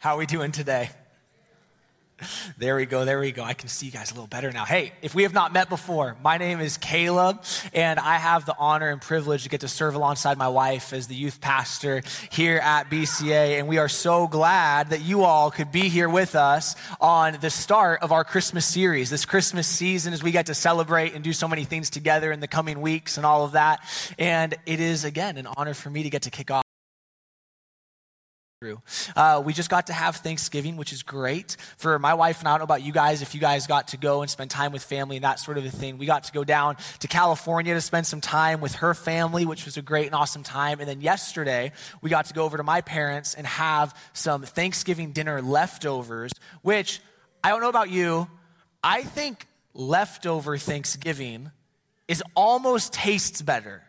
How are we doing today? There we go, there we go. I can see you guys a little better now. Hey, if we have not met before, my name is Caleb, and I have the honor and privilege to get to serve alongside my wife as the youth pastor here at BCA. And we are so glad that you all could be here with us on the start of our Christmas series, this Christmas season, as we get to celebrate and do so many things together in the coming weeks and all of that. And it is, again, an honor for me to get to kick off. Uh, we just got to have Thanksgiving, which is great. For my wife and I don't know about you guys, if you guys got to go and spend time with family and that sort of a thing. We got to go down to California to spend some time with her family, which was a great and awesome time. And then yesterday, we got to go over to my parents and have some Thanksgiving dinner leftovers, which I don't know about you. I think leftover Thanksgiving is almost tastes better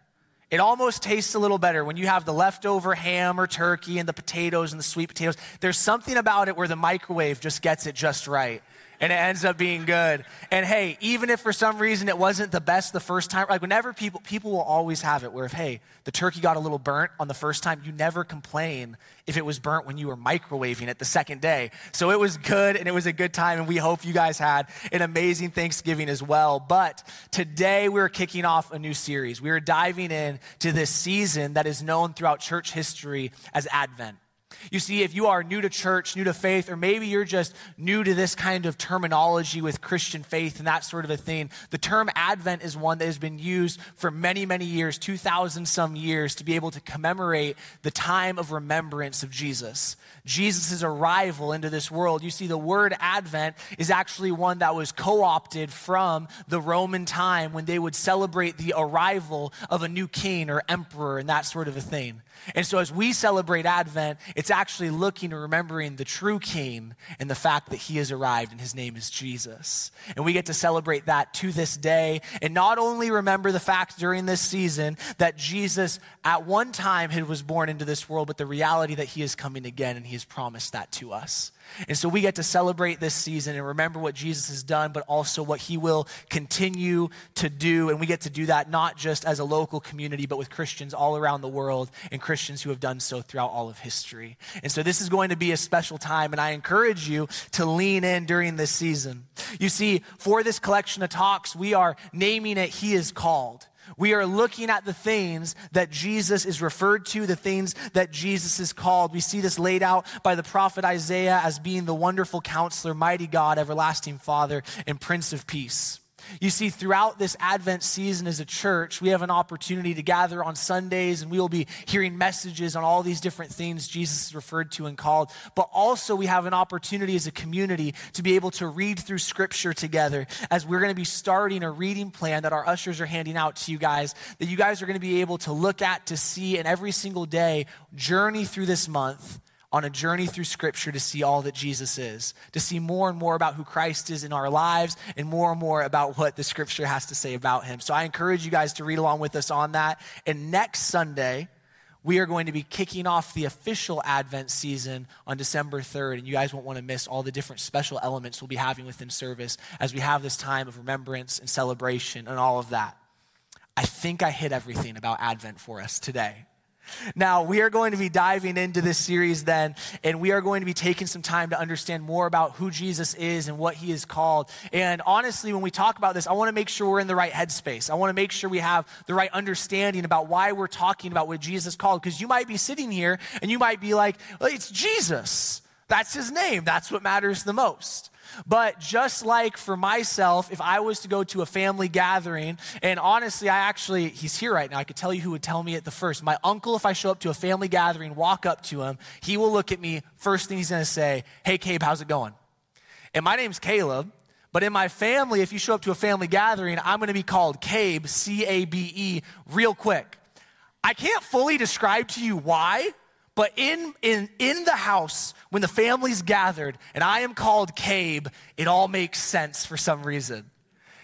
it almost tastes a little better when you have the leftover ham or turkey and the potatoes and the sweet potatoes. There's something about it where the microwave just gets it just right and it ends up being good. And hey, even if for some reason it wasn't the best the first time, like whenever people people will always have it where if hey, the turkey got a little burnt on the first time, you never complain if it was burnt when you were microwaving it the second day. So it was good and it was a good time and we hope you guys had an amazing Thanksgiving as well. But today we're kicking off a new series. We are diving in to this season that is known throughout church history as Advent. You see, if you are new to church, new to faith, or maybe you're just new to this kind of terminology with Christian faith and that sort of a thing, the term Advent is one that has been used for many, many years, 2,000 some years, to be able to commemorate the time of remembrance of Jesus. Jesus' arrival into this world. You see, the word Advent is actually one that was co opted from the Roman time when they would celebrate the arrival of a new king or emperor and that sort of a thing. And so, as we celebrate Advent, it's actually looking and remembering the true King and the fact that he has arrived and his name is Jesus. And we get to celebrate that to this day. And not only remember the fact during this season that Jesus at one time was born into this world, but the reality that he is coming again and he has promised that to us. And so we get to celebrate this season and remember what Jesus has done, but also what he will continue to do. And we get to do that not just as a local community, but with Christians all around the world and Christians who have done so throughout all of history. And so this is going to be a special time, and I encourage you to lean in during this season. You see, for this collection of talks, we are naming it He is Called. We are looking at the things that Jesus is referred to, the things that Jesus is called. We see this laid out by the prophet Isaiah as being the wonderful counselor, mighty God, everlasting Father, and Prince of Peace. You see, throughout this Advent season as a church, we have an opportunity to gather on Sundays and we will be hearing messages on all these different things Jesus referred to and called. But also, we have an opportunity as a community to be able to read through Scripture together as we're going to be starting a reading plan that our ushers are handing out to you guys, that you guys are going to be able to look at, to see, and every single day journey through this month on a journey through Scripture to see all that Jesus is, to see more and more about who Christ is in our lives, and more and more about what the Scripture has to say about him. So I encourage you guys to read along with us on that. And next Sunday, we are going to be kicking off the official Advent season on December 3rd, and you guys won't want to miss all the different special elements we'll be having within service as we have this time of remembrance and celebration and all of that. I think I hit everything about Advent for us today. Now, we are going to be diving into this series then, and we are going to be taking some time to understand more about who Jesus is and what he is called. And honestly, when we talk about this, I want to make sure we're in the right headspace. I want to make sure we have the right understanding about why we're talking about what Jesus called, because you might be sitting here and you might be like, well, it's Jesus. That's his name. That's what matters the most. But just like for myself, if I was to go to a family gathering, and honestly, I actually, he's here right now. I could tell you who would tell me at the first. My uncle, if I show up to a family gathering, walk up to him, he will look at me. First thing he's going to say, Hey, Cabe, how's it going? And my name's Caleb. But in my family, if you show up to a family gathering, I'm going to be called Cabe, C A B E, real quick. I can't fully describe to you why, but in, in, in the house, when the family's gathered and I am called Cabe, it all makes sense for some reason.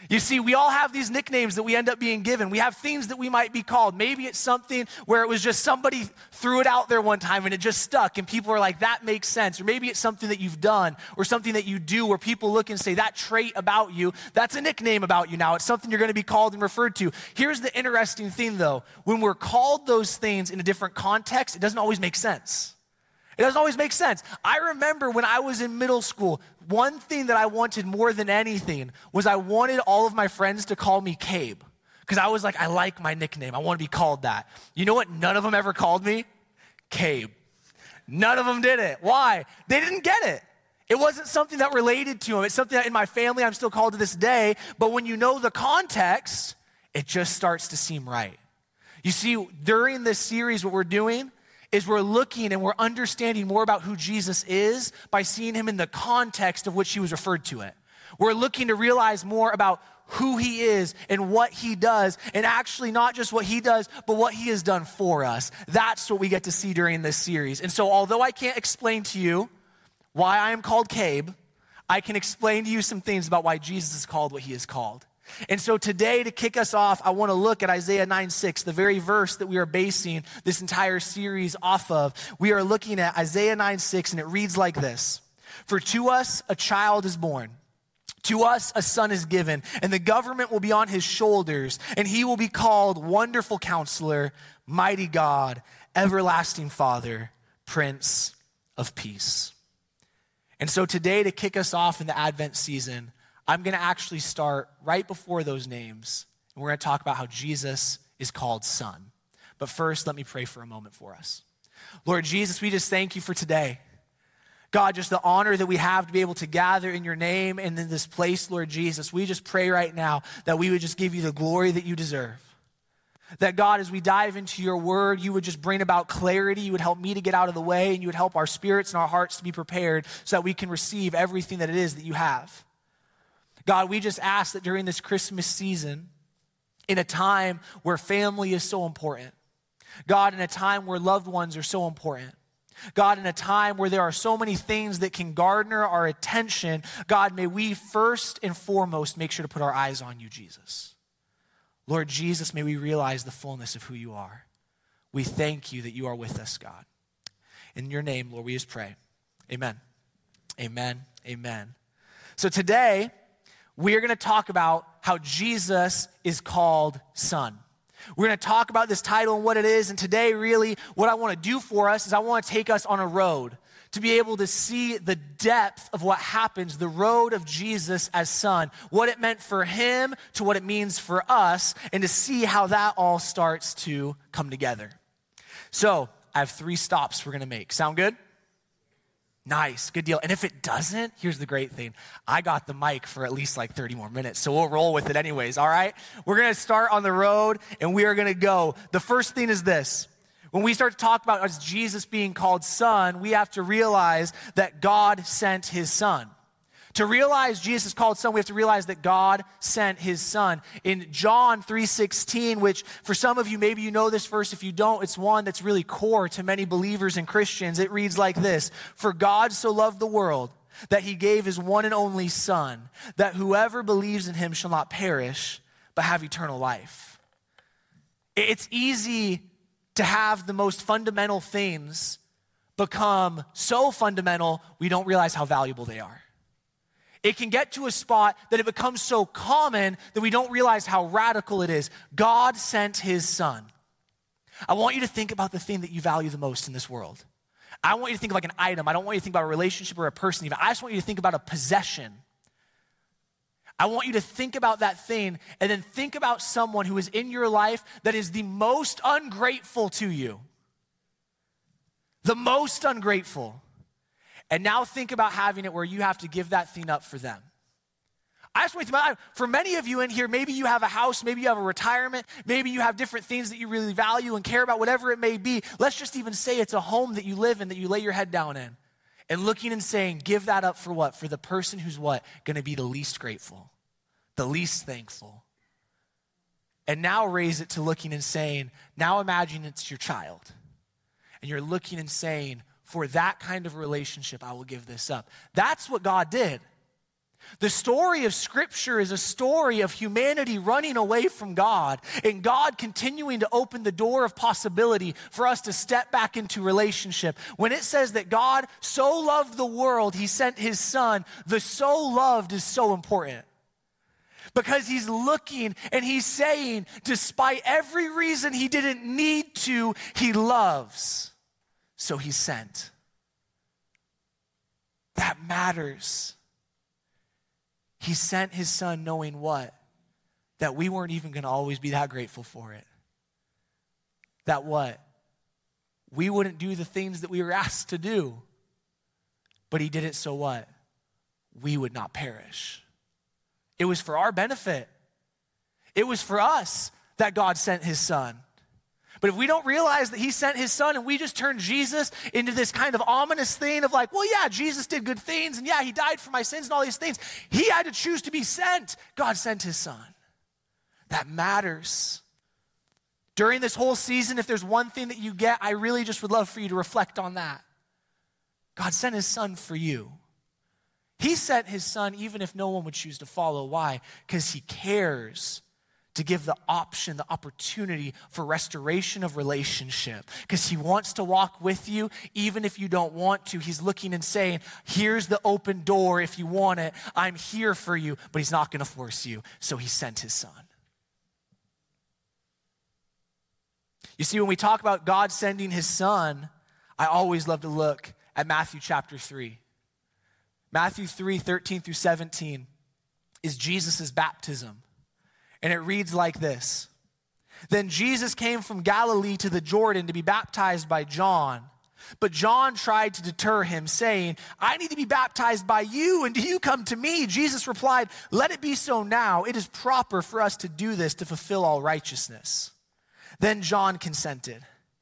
You see, we all have these nicknames that we end up being given. We have things that we might be called. Maybe it's something where it was just somebody threw it out there one time and it just stuck, and people are like, that makes sense. Or maybe it's something that you've done or something that you do where people look and say, that trait about you, that's a nickname about you now. It's something you're going to be called and referred to. Here's the interesting thing though when we're called those things in a different context, it doesn't always make sense. It doesn't always make sense. I remember when I was in middle school, one thing that I wanted more than anything was I wanted all of my friends to call me Cabe. Because I was like, I like my nickname. I want to be called that. You know what? None of them ever called me Cabe. None of them did it. Why? They didn't get it. It wasn't something that related to them. It's something that in my family I'm still called to this day. But when you know the context, it just starts to seem right. You see, during this series, what we're doing is we're looking and we're understanding more about who Jesus is by seeing him in the context of which he was referred to it. We're looking to realize more about who he is and what he does, and actually not just what he does, but what he has done for us. That's what we get to see during this series. And so, although I can't explain to you why I am called Cabe, I can explain to you some things about why Jesus is called what he is called. And so today, to kick us off, I want to look at Isaiah 9 6, the very verse that we are basing this entire series off of. We are looking at Isaiah 9 6, and it reads like this For to us a child is born. To us a son is given, and the government will be on his shoulders, and he will be called Wonderful Counselor, Mighty God, Everlasting Father, Prince of Peace. And so today, to kick us off in the Advent season, I'm going to actually start right before those names, and we're going to talk about how Jesus is called Son. But first, let me pray for a moment for us. Lord Jesus, we just thank you for today. God, just the honor that we have to be able to gather in your name and in this place, Lord Jesus. We just pray right now that we would just give you the glory that you deserve. That God, as we dive into your word, you would just bring about clarity. You would help me to get out of the way, and you would help our spirits and our hearts to be prepared so that we can receive everything that it is that you have. God, we just ask that during this Christmas season, in a time where family is so important, God, in a time where loved ones are so important, God, in a time where there are so many things that can garner our attention, God, may we first and foremost make sure to put our eyes on you, Jesus. Lord Jesus, may we realize the fullness of who you are. We thank you that you are with us, God. In your name, Lord, we just pray. Amen. Amen. Amen. So today, we are going to talk about how Jesus is called Son. We're going to talk about this title and what it is. And today, really, what I want to do for us is I want to take us on a road to be able to see the depth of what happens, the road of Jesus as Son, what it meant for Him to what it means for us, and to see how that all starts to come together. So, I have three stops we're going to make. Sound good? Nice, good deal. And if it doesn't, here's the great thing I got the mic for at least like 30 more minutes, so we'll roll with it anyways, all right? We're gonna start on the road and we are gonna go. The first thing is this when we start to talk about Jesus being called son, we have to realize that God sent his son. To realize Jesus is called son, we have to realize that God sent his son. In John 3:16, which for some of you maybe you know this verse, if you don't, it's one that's really core to many believers and Christians. It reads like this: "For God so loved the world that he gave his one and only son, that whoever believes in him shall not perish, but have eternal life." It's easy to have the most fundamental things become so fundamental we don't realize how valuable they are. It can get to a spot that it becomes so common that we don't realize how radical it is. God sent his son. I want you to think about the thing that you value the most in this world. I want you to think of like an item. I don't want you to think about a relationship or a person even. I just want you to think about a possession. I want you to think about that thing and then think about someone who is in your life that is the most ungrateful to you. The most ungrateful. And now think about having it where you have to give that thing up for them. I just want to for many of you in here, maybe you have a house, maybe you have a retirement, maybe you have different things that you really value and care about, whatever it may be. Let's just even say it's a home that you live in, that you lay your head down in. And looking and saying, give that up for what? For the person who's what? To be the least grateful, the least thankful. And now raise it to looking and saying, now imagine it's your child. And you're looking and saying, for that kind of relationship, I will give this up. That's what God did. The story of Scripture is a story of humanity running away from God and God continuing to open the door of possibility for us to step back into relationship. When it says that God so loved the world, He sent His Son, the so loved is so important. Because He's looking and He's saying, despite every reason He didn't need to, He loves. So he sent. That matters. He sent his son knowing what? That we weren't even going to always be that grateful for it. That what? We wouldn't do the things that we were asked to do. But he did it so what? We would not perish. It was for our benefit. It was for us that God sent his son. But if we don't realize that he sent his son and we just turn Jesus into this kind of ominous thing of like, well, yeah, Jesus did good things and yeah, he died for my sins and all these things. He had to choose to be sent. God sent his son. That matters. During this whole season, if there's one thing that you get, I really just would love for you to reflect on that. God sent his son for you. He sent his son even if no one would choose to follow. Why? Because he cares to give the option, the opportunity for restoration of relationship. Because he wants to walk with you even if you don't want to. He's looking and saying, Here's the open door if you want it. I'm here for you, but he's not going to force you. So he sent his son. You see, when we talk about God sending his son, I always love to look at Matthew chapter 3. Matthew 3 13 through 17 is Jesus' baptism. And it reads like this Then Jesus came from Galilee to the Jordan to be baptized by John. But John tried to deter him, saying, I need to be baptized by you, and do you come to me? Jesus replied, Let it be so now. It is proper for us to do this to fulfill all righteousness. Then John consented.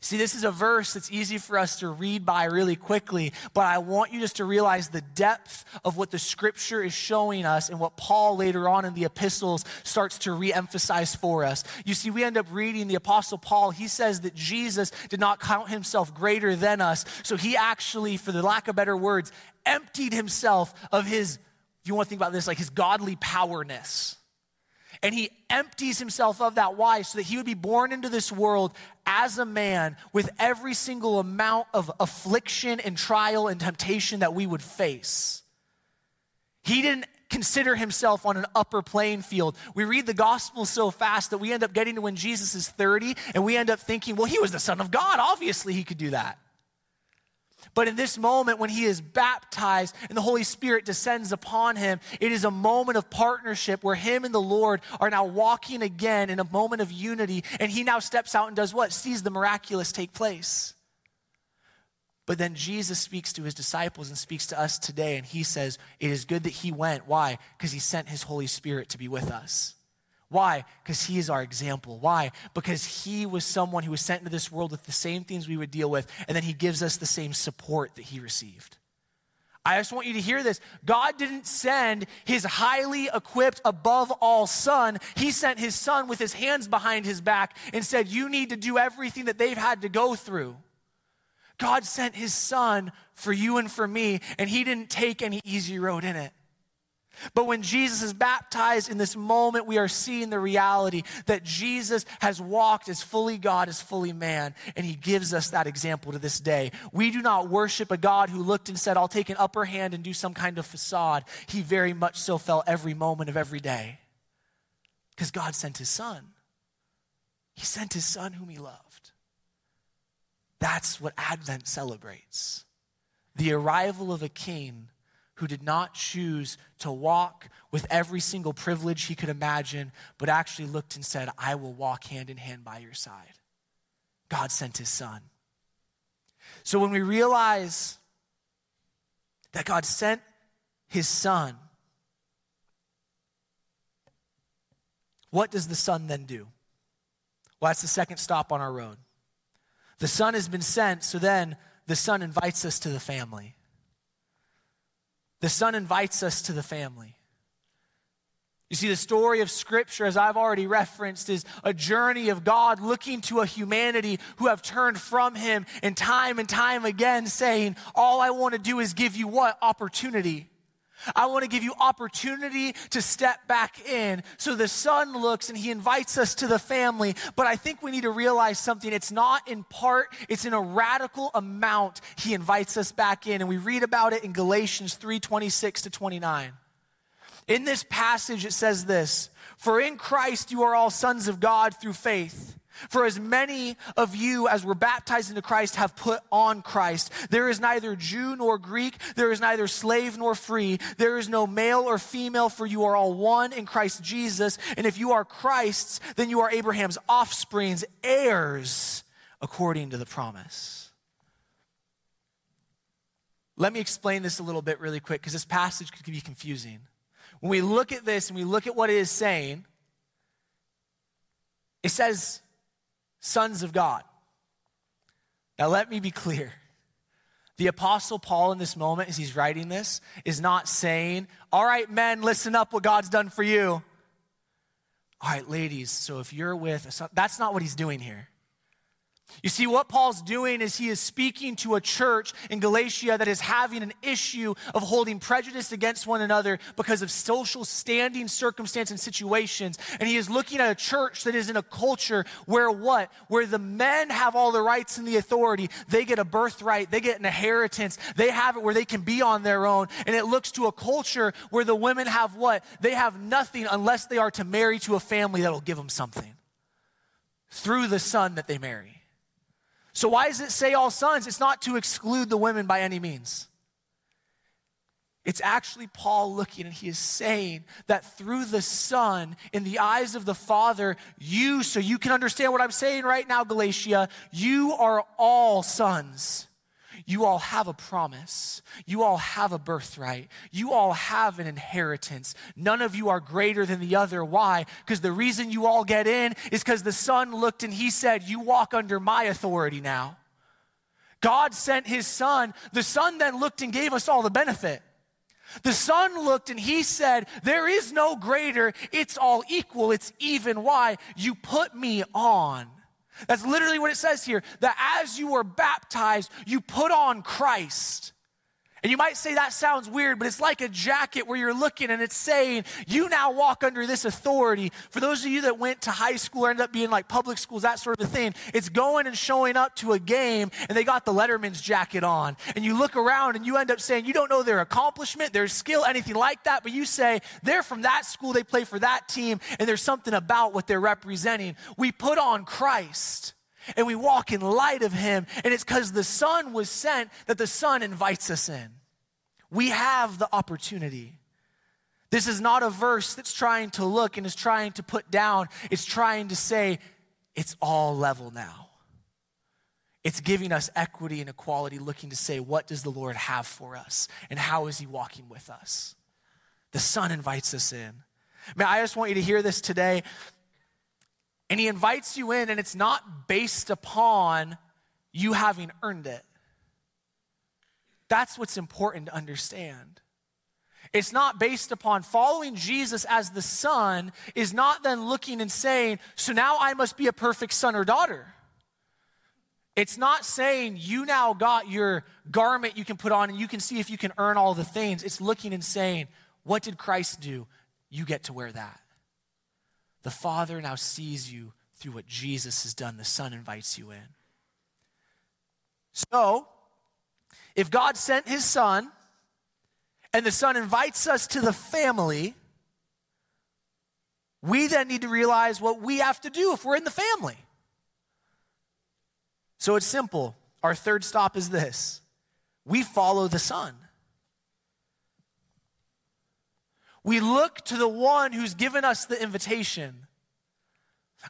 See, this is a verse that's easy for us to read by really quickly, but I want you just to realize the depth of what the scripture is showing us and what Paul later on in the epistles starts to re emphasize for us. You see, we end up reading the apostle Paul. He says that Jesus did not count himself greater than us. So he actually, for the lack of better words, emptied himself of his, if you want to think about this, like his godly powerness and he empties himself of that. Why? So that he would be born into this world as a man with every single amount of affliction and trial and temptation that we would face. He didn't consider himself on an upper playing field. We read the gospel so fast that we end up getting to when Jesus is 30 and we end up thinking, well, he was the Son of God. Obviously, he could do that. But in this moment, when he is baptized and the Holy Spirit descends upon him, it is a moment of partnership where him and the Lord are now walking again in a moment of unity. And he now steps out and does what? Sees the miraculous take place. But then Jesus speaks to his disciples and speaks to us today, and he says, It is good that he went. Why? Because he sent his Holy Spirit to be with us. Why? Because he is our example. Why? Because he was someone who was sent into this world with the same things we would deal with, and then he gives us the same support that he received. I just want you to hear this. God didn't send his highly equipped, above all son. He sent his son with his hands behind his back and said, You need to do everything that they've had to go through. God sent his son for you and for me, and he didn't take any easy road in it. But when Jesus is baptized in this moment, we are seeing the reality that Jesus has walked as fully God, as fully man, and he gives us that example to this day. We do not worship a God who looked and said, I'll take an upper hand and do some kind of facade. He very much so felt every moment of every day because God sent his son. He sent his son whom he loved. That's what Advent celebrates the arrival of a king who did not choose to walk with every single privilege he could imagine, but actually looked and said, I will walk hand in hand by your side. God sent his son. So when we realize that God sent his son, what does the son then do? Well, that's the second stop on our road. The son has been sent, so then the son invites us to the family. The Son invites us to the family. You see, the story of Scripture, as I've already referenced, is a journey of God looking to a humanity who have turned from Him and time and time again saying, All I want to do is give you what? Opportunity. I want to give you opportunity to step back in. So the son looks and he invites us to the family. But I think we need to realize something. It's not in part, it's in a radical amount. He invites us back in. And we read about it in Galatians 3 26 to 29. In this passage, it says this For in Christ you are all sons of God through faith. For as many of you as were baptized into Christ have put on Christ. There is neither Jew nor Greek. There is neither slave nor free. There is no male or female, for you are all one in Christ Jesus. And if you are Christ's, then you are Abraham's offsprings, heirs according to the promise. Let me explain this a little bit really quick because this passage could be confusing. When we look at this and we look at what it is saying, it says sons of God. Now, let me be clear. The Apostle Paul, in this moment, as he's writing this, is not saying, All right, men, listen up what God's done for you. All right, ladies, so if you're with, that's not what he's doing here. You see, what Paul's doing is he is speaking to a church in Galatia that is having an issue of holding prejudice against one another because of social standing, circumstance, and situations. And he is looking at a church that is in a culture where what? Where the men have all the rights and the authority. They get a birthright, they get an inheritance, they have it where they can be on their own. And it looks to a culture where the women have what? They have nothing unless they are to marry to a family that'll give them something through the son that they marry. So, why does it say all sons? It's not to exclude the women by any means. It's actually Paul looking and he is saying that through the Son, in the eyes of the Father, you, so you can understand what I'm saying right now, Galatia, you are all sons. You all have a promise. You all have a birthright. You all have an inheritance. None of you are greater than the other. Why? Because the reason you all get in is because the Son looked and he said, You walk under my authority now. God sent his Son. The Son then looked and gave us all the benefit. The Son looked and he said, There is no greater. It's all equal. It's even. Why? You put me on. That's literally what it says here that as you were baptized, you put on Christ. And you might say that sounds weird, but it's like a jacket where you're looking and it's saying, you now walk under this authority. For those of you that went to high school or ended up being like public schools, that sort of a thing, it's going and showing up to a game and they got the Letterman's jacket on. And you look around and you end up saying, you don't know their accomplishment, their skill, anything like that, but you say, they're from that school, they play for that team, and there's something about what they're representing. We put on Christ and we walk in light of him. And it's because the Son was sent that the Son invites us in. We have the opportunity. This is not a verse that's trying to look and is trying to put down, it's trying to say, it's all level now. It's giving us equity and equality, looking to say, what does the Lord have for us? And how is He walking with us? The Son invites us in. Man, I just want you to hear this today. And he invites you in, and it's not based upon you having earned it. That's what's important to understand. It's not based upon following Jesus as the son, is not then looking and saying, so now I must be a perfect son or daughter. It's not saying you now got your garment you can put on and you can see if you can earn all the things. It's looking and saying, what did Christ do? You get to wear that. The Father now sees you through what Jesus has done. The Son invites you in. So, if God sent his Son and the Son invites us to the family, we then need to realize what we have to do if we're in the family. So it's simple. Our third stop is this we follow the Son. We look to the one who's given us the invitation.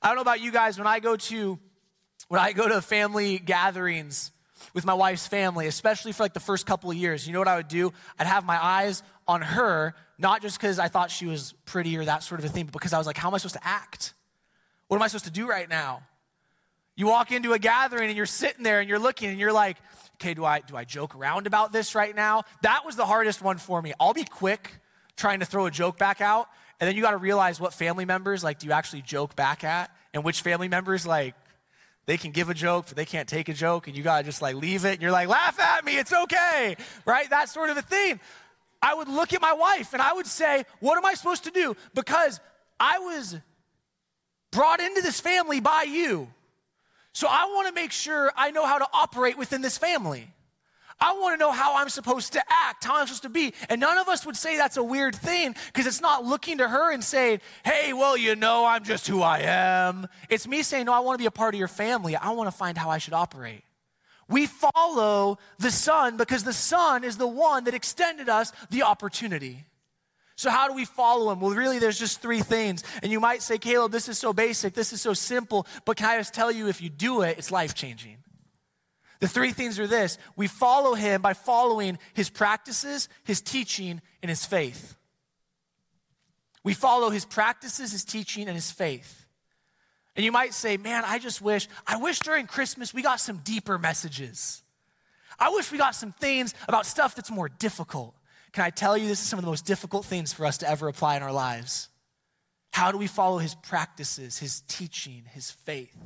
I don't know about you guys, when I go to when I go to family gatherings with my wife's family, especially for like the first couple of years, you know what I would do? I'd have my eyes on her, not just because I thought she was pretty or that sort of a thing, but because I was like, how am I supposed to act? What am I supposed to do right now? You walk into a gathering and you're sitting there and you're looking and you're like, okay, do I do I joke around about this right now? That was the hardest one for me. I'll be quick trying to throw a joke back out. And then you got to realize what family members, like, do you actually joke back at? And which family members, like, they can give a joke, but they can't take a joke. And you got to just, like, leave it. And you're like, laugh at me. It's okay. Right? That sort of a thing. I would look at my wife and I would say, What am I supposed to do? Because I was brought into this family by you. So I want to make sure I know how to operate within this family. I want to know how I'm supposed to act, how I'm supposed to be. And none of us would say that's a weird thing because it's not looking to her and saying, hey, well, you know, I'm just who I am. It's me saying, no, I want to be a part of your family. I want to find how I should operate. We follow the Son because the Son is the one that extended us the opportunity. So, how do we follow him? Well, really, there's just three things. And you might say, Caleb, this is so basic, this is so simple, but can I just tell you, if you do it, it's life changing. The three things are this we follow him by following his practices, his teaching, and his faith. We follow his practices, his teaching, and his faith. And you might say, man, I just wish, I wish during Christmas we got some deeper messages. I wish we got some things about stuff that's more difficult. Can I tell you, this is some of the most difficult things for us to ever apply in our lives? How do we follow his practices, his teaching, his faith?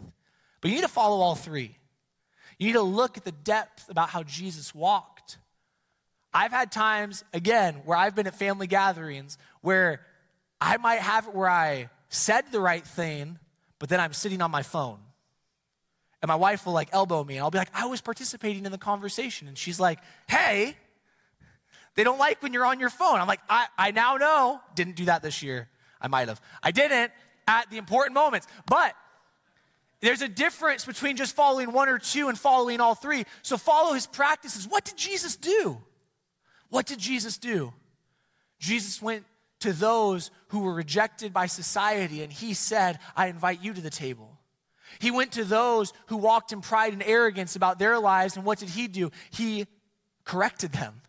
But you need to follow all three. You need to look at the depth about how Jesus walked. I've had times, again, where I've been at family gatherings where I might have it where I said the right thing, but then I'm sitting on my phone. And my wife will like elbow me, and I'll be like, I was participating in the conversation. And she's like, hey, they don't like when you're on your phone. I'm like, I, I now know. Didn't do that this year. I might have. I didn't at the important moments. But there's a difference between just following one or two and following all three. So follow his practices. What did Jesus do? What did Jesus do? Jesus went to those who were rejected by society and he said, I invite you to the table. He went to those who walked in pride and arrogance about their lives, and what did he do? He corrected them.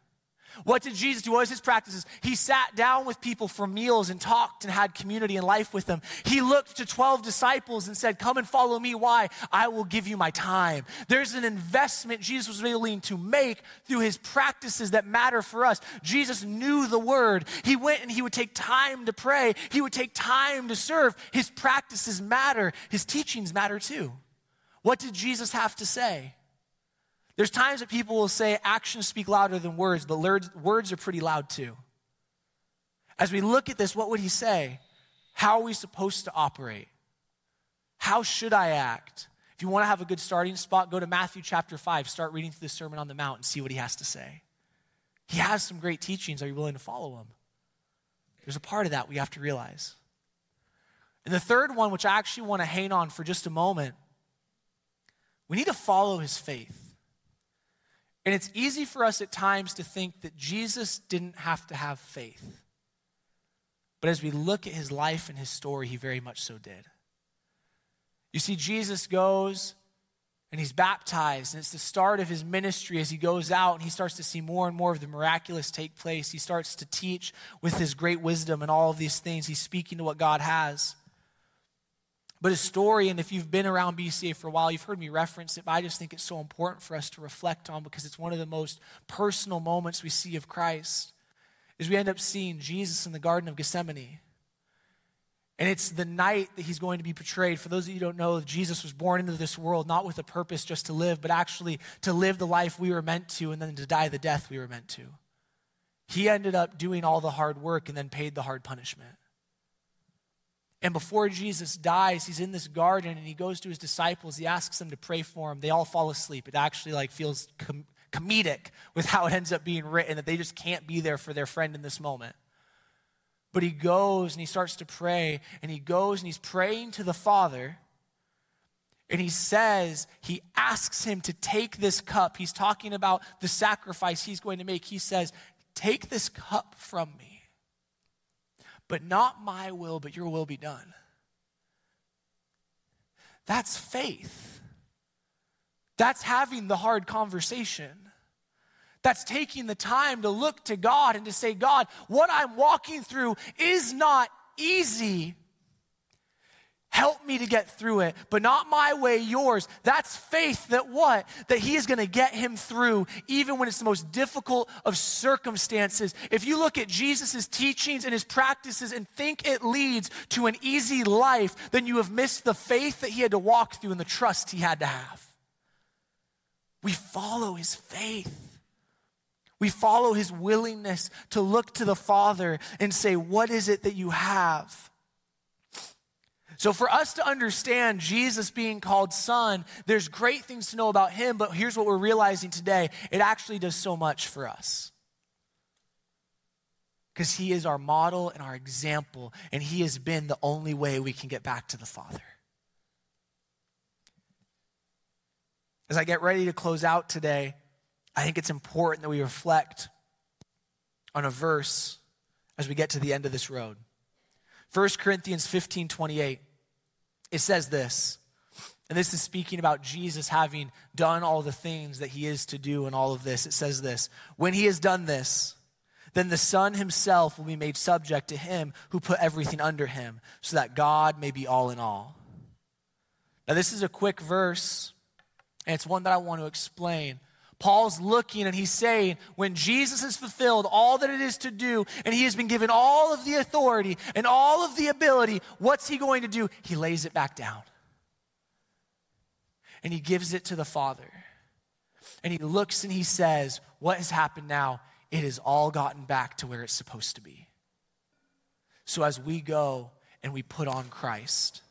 What did Jesus do? What was his practices? He sat down with people for meals and talked and had community and life with them. He looked to 12 disciples and said, Come and follow me. Why? I will give you my time. There's an investment Jesus was willing to make through his practices that matter for us. Jesus knew the word. He went and he would take time to pray, he would take time to serve. His practices matter, his teachings matter too. What did Jesus have to say? There's times that people will say actions speak louder than words, but words are pretty loud too. As we look at this, what would he say? How are we supposed to operate? How should I act? If you want to have a good starting spot, go to Matthew chapter 5, start reading through the Sermon on the Mount and see what he has to say. He has some great teachings. Are you willing to follow him? There's a part of that we have to realize. And the third one, which I actually want to hang on for just a moment, we need to follow his faith. And it's easy for us at times to think that Jesus didn't have to have faith. But as we look at his life and his story, he very much so did. You see, Jesus goes and he's baptized, and it's the start of his ministry as he goes out and he starts to see more and more of the miraculous take place. He starts to teach with his great wisdom and all of these things. He's speaking to what God has. But his story, and if you've been around BCA for a while, you've heard me reference it, but I just think it's so important for us to reflect on because it's one of the most personal moments we see of Christ. Is we end up seeing Jesus in the Garden of Gethsemane. And it's the night that he's going to be portrayed. For those of you who don't know, Jesus was born into this world not with a purpose just to live, but actually to live the life we were meant to and then to die the death we were meant to. He ended up doing all the hard work and then paid the hard punishment. And before Jesus dies, he's in this garden and he goes to his disciples. He asks them to pray for him. They all fall asleep. It actually like feels com- comedic with how it ends up being written that they just can't be there for their friend in this moment. But he goes and he starts to pray and he goes and he's praying to the Father. And he says, he asks him to take this cup. He's talking about the sacrifice he's going to make. He says, Take this cup from me. But not my will, but your will be done. That's faith. That's having the hard conversation. That's taking the time to look to God and to say, God, what I'm walking through is not easy, Help me to get through it, but not my way, yours. That's faith that what? That he is going to get him through, even when it's the most difficult of circumstances. If you look at Jesus' teachings and his practices and think it leads to an easy life, then you have missed the faith that he had to walk through and the trust he had to have. We follow his faith. We follow his willingness to look to the Father and say, What is it that you have? So, for us to understand Jesus being called Son, there's great things to know about him, but here's what we're realizing today it actually does so much for us. Because he is our model and our example, and he has been the only way we can get back to the Father. As I get ready to close out today, I think it's important that we reflect on a verse as we get to the end of this road. 1 Corinthians 15 28. It says this, and this is speaking about Jesus having done all the things that he is to do and all of this. It says this When he has done this, then the Son himself will be made subject to him who put everything under him, so that God may be all in all. Now, this is a quick verse, and it's one that I want to explain. Paul's looking and he's saying, when Jesus has fulfilled all that it is to do, and he has been given all of the authority and all of the ability, what's he going to do? He lays it back down. And he gives it to the Father. And he looks and he says, What has happened now? It has all gotten back to where it's supposed to be. So as we go and we put on Christ,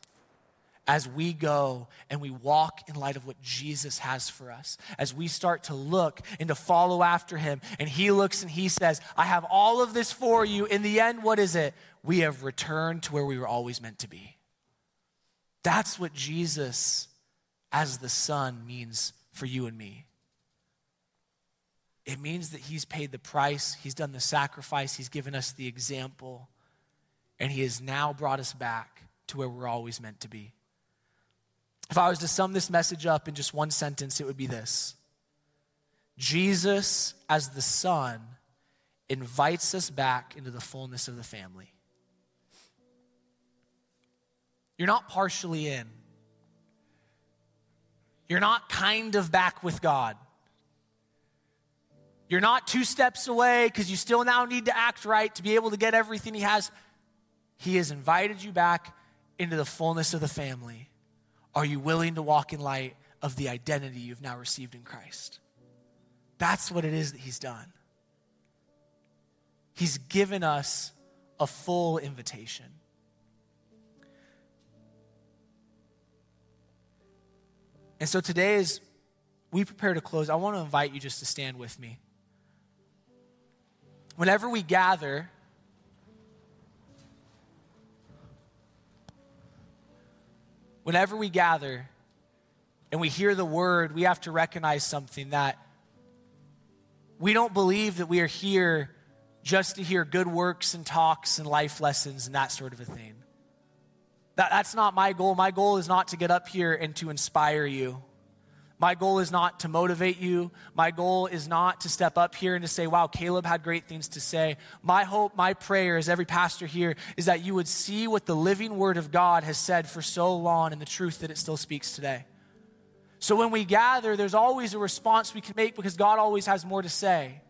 as we go and we walk in light of what Jesus has for us, as we start to look and to follow after him, and he looks and he says, I have all of this for you. In the end, what is it? We have returned to where we were always meant to be. That's what Jesus as the Son means for you and me. It means that he's paid the price, he's done the sacrifice, he's given us the example, and he has now brought us back to where we're always meant to be. If I was to sum this message up in just one sentence, it would be this Jesus, as the Son, invites us back into the fullness of the family. You're not partially in, you're not kind of back with God. You're not two steps away because you still now need to act right to be able to get everything He has. He has invited you back into the fullness of the family. Are you willing to walk in light of the identity you've now received in Christ? That's what it is that He's done. He's given us a full invitation. And so today, as we prepare to close, I want to invite you just to stand with me. Whenever we gather, whenever we gather and we hear the word, we have to recognize something that we don't believe that we are here just to hear good works and talks and life lessons and that sort of a thing. That, that's not my goal. My goal is not to get up here and to inspire you. My goal is not to motivate you. My goal is not to step up here and to say, wow, Caleb had great things to say. My hope, my prayer as every pastor here is that you would see what the living word of God has said for so long and the truth that it still speaks today. So when we gather, there's always a response we can make because God always has more to say.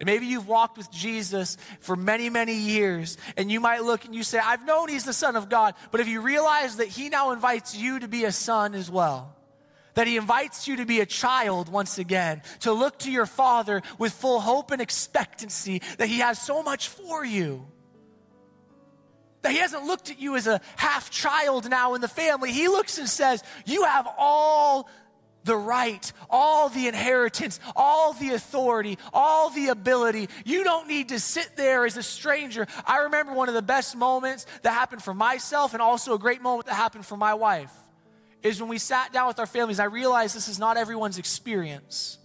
And maybe you've walked with Jesus for many, many years, and you might look and you say, I've known he's the Son of God, but if you realize that he now invites you to be a son as well, that He invites you to be a child once again, to look to your Father with full hope and expectancy that He has so much for you. That He hasn't looked at you as a half child now in the family. He looks and says, You have all the right, all the inheritance, all the authority, all the ability. You don't need to sit there as a stranger. I remember one of the best moments that happened for myself and also a great moment that happened for my wife is when we sat down with our families, I realized this is not everyone's experience.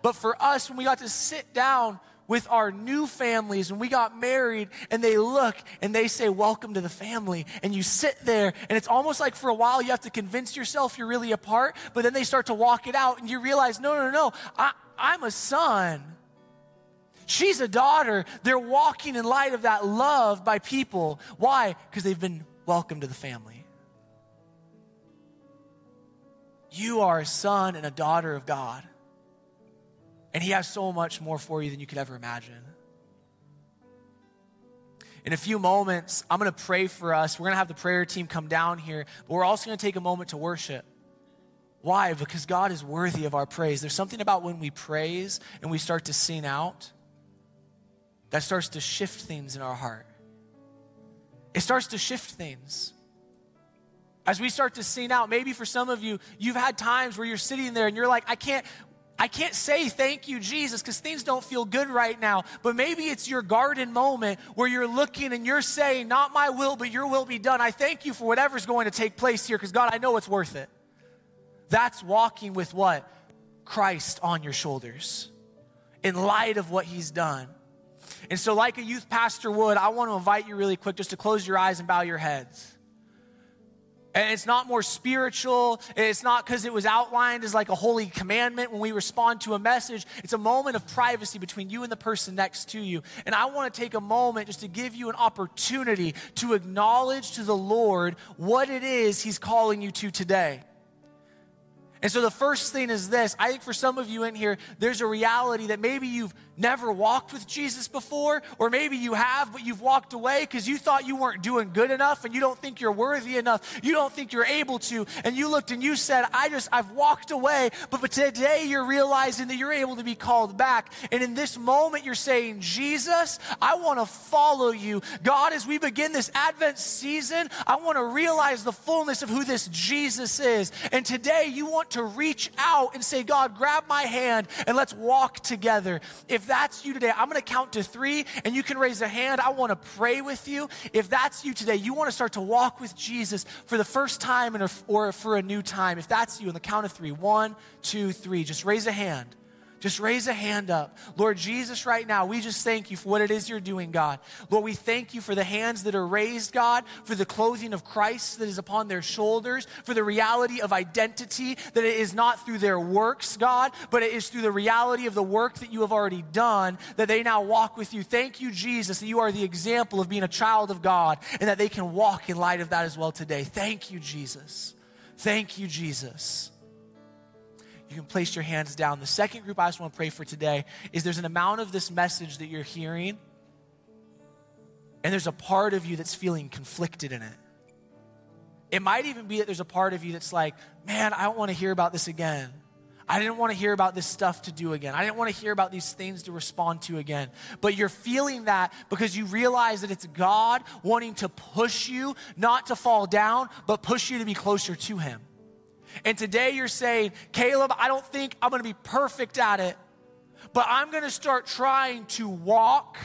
But for us, when we got to sit down with our new families and we got married and they look and they say, Welcome to the family. And you sit there and it's almost like for a while you have to convince yourself you're really a part, but then they start to walk it out and you realize, No, no, no, I, I'm a son. She's a daughter. They're walking in light of that love by people. Why? Because they've been welcomed to the family. You are a son and a daughter of God. And He has so much more for you than you could ever imagine. In a few moments, I'm going to pray for us. We're going to have the prayer team come down here, but we're also going to take a moment to worship. Why? Because God is worthy of our praise. There's something about when we praise and we start to sing out that starts to shift things in our heart. It starts to shift things. As we start to sing out, maybe for some of you, you've had times where you're sitting there and you're like, I can't, I can't say thank you, Jesus, because things don't feel good right now. But maybe it's your garden moment where you're looking and you're saying, Not my will, but your will be done. I thank you for whatever's going to take place here, because God, I know it's worth it. That's walking with what? Christ on your shoulders in light of what he's done. And so, like a youth pastor would, I want to invite you really quick just to close your eyes and bow your heads. And it's not more spiritual. It's not because it was outlined as like a holy commandment when we respond to a message. It's a moment of privacy between you and the person next to you. And I want to take a moment just to give you an opportunity to acknowledge to the Lord what it is He's calling you to today. And so the first thing is this I think for some of you in here, there's a reality that maybe you've never walked with Jesus before, or maybe you have, but you've walked away because you thought you weren't doing good enough and you don't think you're worthy enough. You don't think you're able to. And you looked and you said, I just, I've walked away. But, but today you're realizing that you're able to be called back. And in this moment, you're saying, Jesus, I want to follow you. God, as we begin this Advent season, I want to realize the fullness of who this Jesus is. And today you want to reach out and say, God, grab my hand and let's walk together. If if that's you today, I'm going to count to three and you can raise a hand. I want to pray with you. If that's you today, you want to start to walk with Jesus for the first time or for a new time. If that's you, on the count of three, one, two, three, just raise a hand. Just raise a hand up. Lord Jesus, right now, we just thank you for what it is you're doing, God. Lord, we thank you for the hands that are raised, God, for the clothing of Christ that is upon their shoulders, for the reality of identity, that it is not through their works, God, but it is through the reality of the work that you have already done, that they now walk with you. Thank you, Jesus, that you are the example of being a child of God and that they can walk in light of that as well today. Thank you, Jesus. Thank you, Jesus. You can place your hands down. The second group I just want to pray for today is there's an amount of this message that you're hearing, and there's a part of you that's feeling conflicted in it. It might even be that there's a part of you that's like, man, I don't want to hear about this again. I didn't want to hear about this stuff to do again. I didn't want to hear about these things to respond to again. But you're feeling that because you realize that it's God wanting to push you, not to fall down, but push you to be closer to Him. And today you're saying, Caleb, I don't think I'm going to be perfect at it, but I'm going to start trying to walk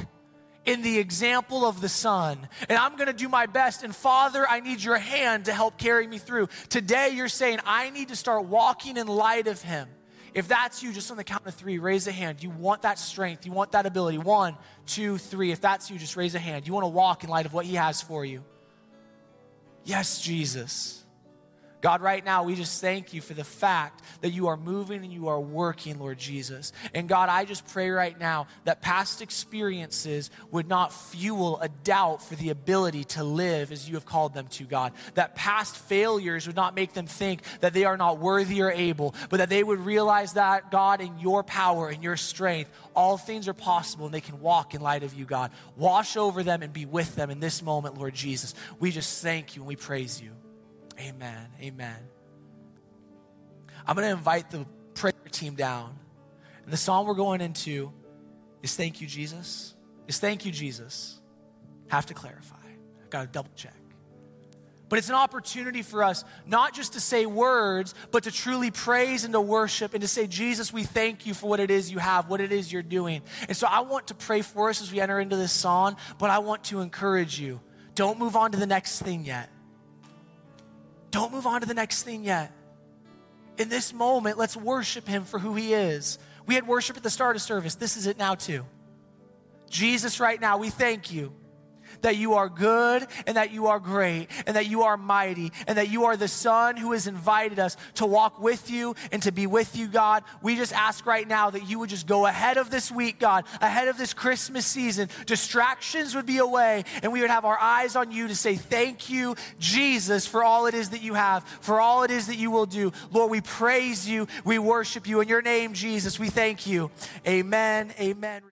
in the example of the Son. And I'm going to do my best. And Father, I need your hand to help carry me through. Today you're saying, I need to start walking in light of Him. If that's you, just on the count of three, raise a hand. You want that strength. You want that ability. One, two, three. If that's you, just raise a hand. You want to walk in light of what He has for you. Yes, Jesus. God, right now, we just thank you for the fact that you are moving and you are working, Lord Jesus. And God, I just pray right now that past experiences would not fuel a doubt for the ability to live as you have called them to, God. That past failures would not make them think that they are not worthy or able, but that they would realize that, God, in your power and your strength, all things are possible and they can walk in light of you, God. Wash over them and be with them in this moment, Lord Jesus. We just thank you and we praise you. Amen. Amen. I'm going to invite the prayer team down. And the song we're going into is Thank You, Jesus. Is Thank You, Jesus. Have to clarify. I've got to double check. But it's an opportunity for us not just to say words, but to truly praise and to worship and to say, Jesus, we thank you for what it is you have, what it is you're doing. And so I want to pray for us as we enter into this song, but I want to encourage you. Don't move on to the next thing yet. Don't move on to the next thing yet. In this moment, let's worship him for who he is. We had worship at the start of service. This is it now, too. Jesus, right now, we thank you that you are good and that you are great and that you are mighty and that you are the Son who has invited us to walk with you and to be with you, God. We just ask right now that you would just go ahead of this week, God, ahead of this Christmas season. Distractions would be away and we would have our eyes on you to say, Thank you, Jesus, for all it is that you have, for all it is that you will do. Lord, we praise you, we worship you. In your name, Jesus, we thank you. Amen. Amen.